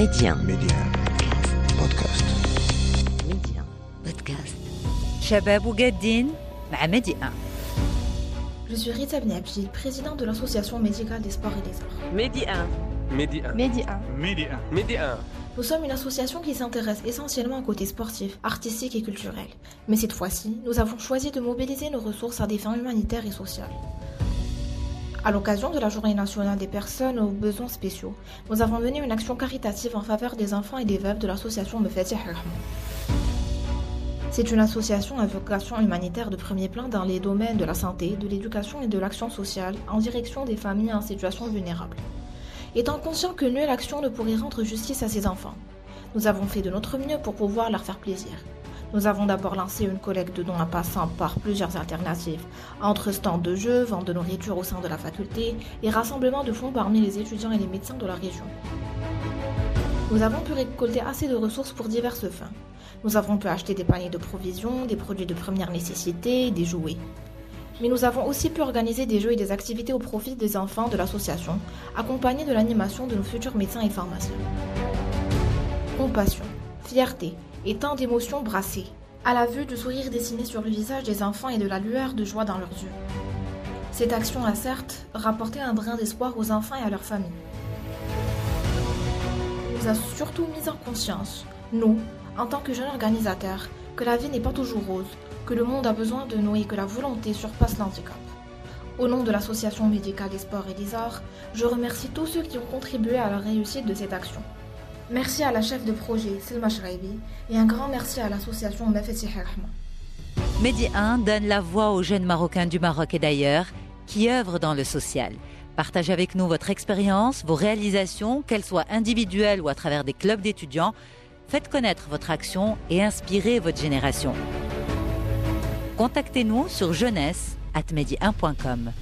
Médien. Médien. Podcast. Médien. Podcast. Shabab Ougaddine, bah, Médien. Je suis Rita Bniapji, présidente de l'association médicale des sports et des arts. Médien. Médien. Médien. Médien. Médien. Nous sommes une association qui s'intéresse essentiellement au côté sportif, artistique et culturel. Mais cette fois-ci, nous avons choisi de mobiliser nos ressources à des fins humanitaires et sociales. À l'occasion de la Journée nationale des personnes aux besoins spéciaux, nous avons mené une action caritative en faveur des enfants et des veuves de l'association Mefatih. C'est une association à vocation humanitaire de premier plan dans les domaines de la santé, de l'éducation et de l'action sociale en direction des familles en situation vulnérable. Étant conscient que nulle action ne pourrait rendre justice à ces enfants, nous avons fait de notre mieux pour pouvoir leur faire plaisir. Nous avons d'abord lancé une collecte de dons en passant par plusieurs alternatives, entre stands de jeux, vente de nourriture au sein de la faculté et rassemblement de fonds parmi les étudiants et les médecins de la région. Nous avons pu récolter assez de ressources pour diverses fins. Nous avons pu acheter des paniers de provisions, des produits de première nécessité, des jouets. Mais nous avons aussi pu organiser des jeux et des activités au profit des enfants de l'association, accompagnés de l'animation de nos futurs médecins et pharmaciens. Compassion, fierté et tant d'émotions brassées, à la vue du sourire dessiné sur le visage des enfants et de la lueur de joie dans leurs yeux. Cette action a certes rapporté un brin d'espoir aux enfants et à leurs familles. nous a surtout mis en conscience, nous, en tant que jeunes organisateurs, que la vie n'est pas toujours rose, que le monde a besoin de nous et que la volonté surpasse l'handicap. Au nom de l'Association médicale des sports et des arts, je remercie tous ceux qui ont contribué à la réussite de cette action. Merci à la chef de projet, Selma Shraibi, et un grand merci à l'association Mafetih Rahman. Medi 1 donne la voix aux jeunes Marocains du Maroc et d'ailleurs qui œuvrent dans le social. Partagez avec nous votre expérience, vos réalisations, qu'elles soient individuelles ou à travers des clubs d'étudiants. Faites connaître votre action et inspirez votre génération. Contactez-nous sur jeunesse at medi1.com.